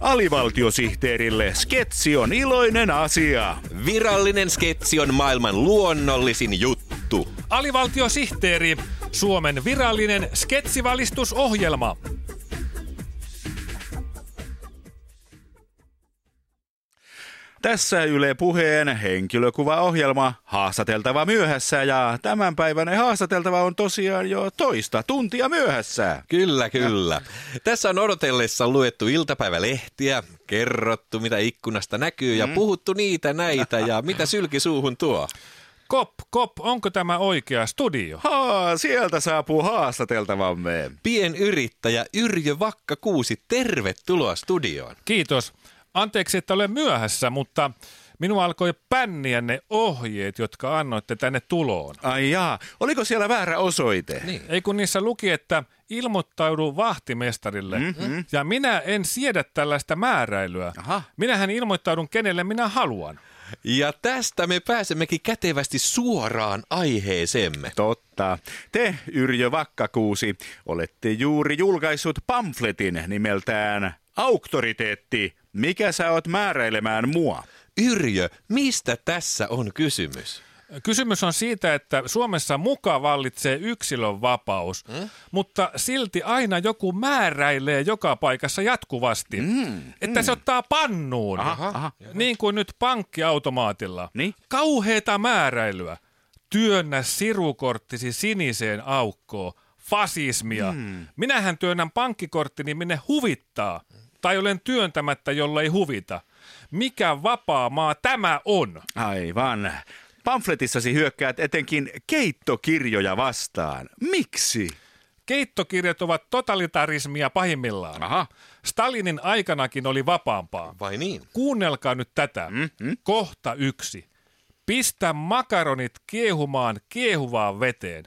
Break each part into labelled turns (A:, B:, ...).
A: Alivaltiosihteerille sketsi on iloinen asia.
B: Virallinen sketsi on maailman luonnollisin juttu.
C: Alivaltiosihteeri, Suomen virallinen sketsivalistusohjelma.
A: Tässä Yle Puheen henkilökuvaohjelma Haastateltava myöhässä ja tämänpäiväinen haastateltava on tosiaan jo toista tuntia myöhässä.
B: Kyllä, kyllä. Tässä on odotellessa luettu iltapäivälehtiä, kerrottu mitä ikkunasta näkyy ja puhuttu niitä näitä ja mitä sylki suuhun tuo.
C: Kop, kop, onko tämä oikea studio?
A: Haa, sieltä saapuu haastateltavamme.
B: Pienyrittäjä Yrjö Vakka Kuusi, tervetuloa studioon.
C: Kiitos. Anteeksi, että olen myöhässä, mutta minua alkoi pänniä ne ohjeet, jotka annoitte tänne tuloon.
A: Ai jaa, oliko siellä väärä osoite?
B: Niin.
C: Ei kun niissä luki, että ilmoittaudu vahtimestarille. Mm-hmm. Ja minä en siedä tällaista määräilyä.
A: Aha.
C: Minähän ilmoittaudun kenelle minä haluan.
B: Ja tästä me pääsemmekin kätevästi suoraan aiheeseemme.
A: Totta. Te, Yrjö Vakkakuusi, olette juuri julkaissut pamfletin nimeltään Auktoriteetti. Mikä sä oot määräilemään mua?
B: Yrjö, mistä tässä on kysymys?
C: Kysymys on siitä, että Suomessa muka vallitsee yksilön vapaus, mm? mutta silti aina joku määräilee joka paikassa jatkuvasti, mm, että mm. se ottaa pannuun,
A: Aha, aha.
C: niin kuin nyt pankkiautomaatilla.
A: Niin?
C: Kauheeta määräilyä. Työnnä sirukorttisi siniseen aukkoon. Fasismia. Mm. Minähän työnnän pankkikorttini minne huvittaa. Tai olen työntämättä, jollei huvita. Mikä vapaa maa tämä on?
A: Aivan. Pamfletissasi hyökkäät etenkin keittokirjoja vastaan. Miksi?
C: Keittokirjat ovat totalitarismia pahimmillaan.
A: Aha.
C: Stalinin aikanakin oli vapaampaa.
B: Vai niin?
C: Kuunnelkaa nyt tätä.
A: Mm-hmm.
C: Kohta yksi. Pistä makaronit kiehumaan kiehuvaan veteen.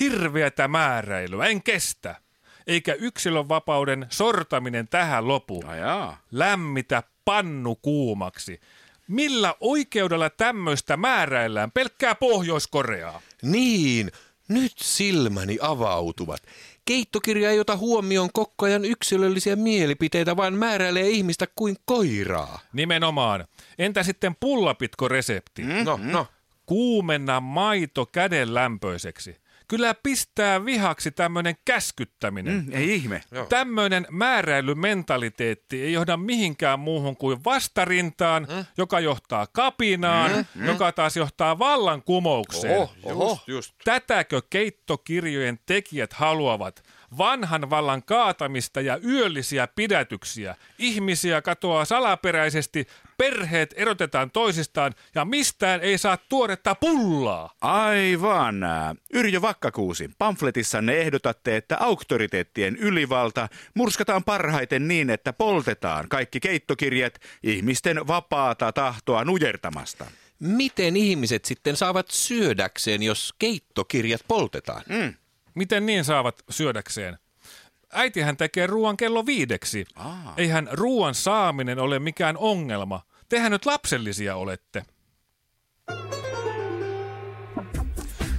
C: Hirveätä määräilyä, en kestä. Eikä yksilönvapauden sortaminen tähän lopu.
A: Ajaa.
C: Lämmitä pannu kuumaksi. Millä oikeudella tämmöistä määräillään pelkkää Pohjois-Koreaa?
B: Niin, nyt silmäni avautuvat. Keittokirja ei ota huomioon koko ajan yksilöllisiä mielipiteitä, vaan määräilee ihmistä kuin koiraa.
C: Nimenomaan. Entä sitten pullapitko resepti?
A: Mm.
B: No, no.
C: Kuumenna maito käden lämpöiseksi. Kyllä pistää vihaksi tämmöinen käskyttäminen.
A: Mm, ei ihme.
C: Tämmöinen määräilymentaliteetti ei johda mihinkään muuhun kuin vastarintaan, mm. joka johtaa kapinaan, mm. joka taas johtaa vallankumoukseen.
B: Oho, oho. Just, just.
C: Tätäkö keittokirjojen tekijät haluavat? Vanhan vallan kaatamista ja yöllisiä pidätyksiä. Ihmisiä katoaa salaperäisesti, perheet erotetaan toisistaan ja mistään ei saa tuoretta pullaa.
A: Aivan. Yrjö Vakkakuusi, pamfletissanne ehdotatte, että auktoriteettien ylivalta murskataan parhaiten niin, että poltetaan kaikki keittokirjat ihmisten vapaata tahtoa nujertamasta.
B: Miten ihmiset sitten saavat syödäkseen, jos keittokirjat poltetaan?
A: Mm.
C: Miten niin saavat syödäkseen? Äitihän tekee ruoan kello viideksi.
A: Aa.
C: Eihän ruoan saaminen ole mikään ongelma. Tehän nyt lapsellisia olette.